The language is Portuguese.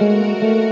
Música